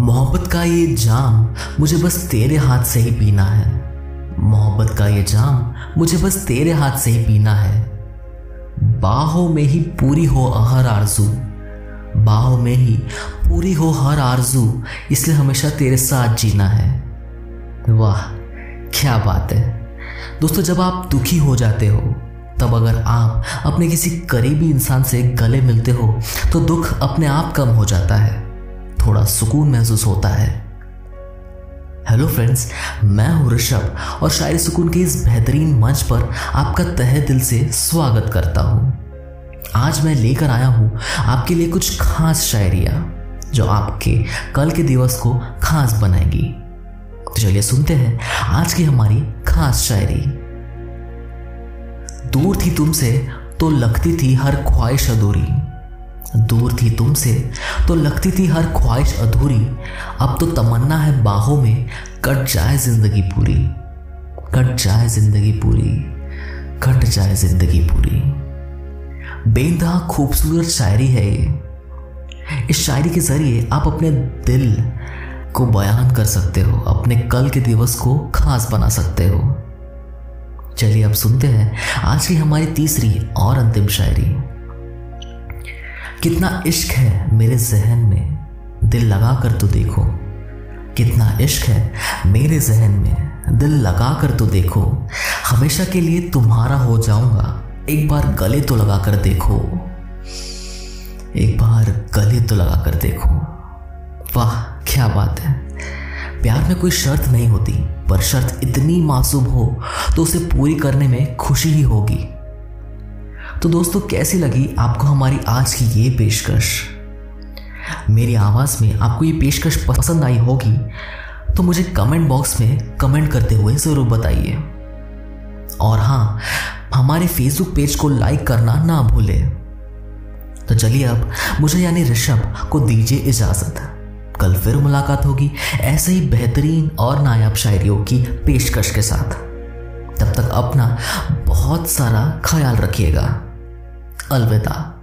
मोहब्बत का ये जाम मुझे बस तेरे हाथ से ही पीना है। मोहब्बत का ये जाम मुझे बस तेरे हाथ से ही पीना है। बाहों में ही पूरी हो हर आरज़ू। बाहों में ही पूरी हो हर आरज़ू, इसलिए हमेशा तेरे साथ जीना है। वाह, क्या बात है। दोस्तों, जब आप दुखी हो जाते हो, तब अगर आप अपने किसी करीबी इंसान से गले मिलते हो तो दुख अपने आप कम हो जाता है। थोड़ा सुकून महसूस होता है। हेलो फ्रेंड्स मैं हूँ ऋषभ और शायरी सुकून के इस बेहतरीन मंच पर आपका तहे दिल से स्वागत करता हूँ। आज मैं लेकर आया हूँ आपके लिए कुछ खास शायरिया, जो आपके कल के दिवस को खास बनाएगी। तो चलिए सुनते हैं आज की हमारी खास शायरी। दूर थी तुमसे तो लगती थी हर ख्वाहिश अधूरी। दूर थी तुमसे तो लगती थी हर ख्वाहिश अधूरी। अब तो तमन्ना है बाहों में, कट जाए ज़िंदगी पूरी। कट जाए ज़िंदगी पूरी। कट जाए ज़िंदगी पूरी। बेनतहा खूबसूरत शायरी है ये। इस शायरी के ज़रिए आप अपने दिल को बयान कर सकते हो, अपने कल के दिवस को खास बना सकते हो। चलिए अब सुनते हैं, आज की हमारी तीसरी और अंतिम शायरी। कितना इश्क है मेरे जहन में? दिल लगा कर तो देखो। कितना इश्क है मेरे जहन में? दिल लगा कर तो देखो। हमेशा के लिए तुम्हारा हो जाऊँगा। एक बार गले तो लगा कर देखो। एक बार गले तो लगा कर देखो। वाह, क्या बात है। प्यार में कोई शर्त नहीं होती, पर शर्त इतनी मासूम हो तो उसे पूरी करने में खुशी ही होगी। तो दोस्तों, कैसी लगी आपको हमारी आज की ये पेशकश? मेरी आवाज़ में आपको ये पेशकश पसंद आई होगी तो मुझे कमेंट बॉक्स में कमेंट करते हुए ज़रूर बताइए। और हाँ हमारे फेसबुक पेज को लाइक करना ना भूले। तो चलिए अब मुझे यानी ऋषभ को दीजिए इजाज़त। कल फिर मुलाकात होगी ऐसे ही बेहतरीन और नायाब शायरियों की पेशकश के साथ। तब तक अपना बहुत सारा ख्याल रखिएगा। अलविदा।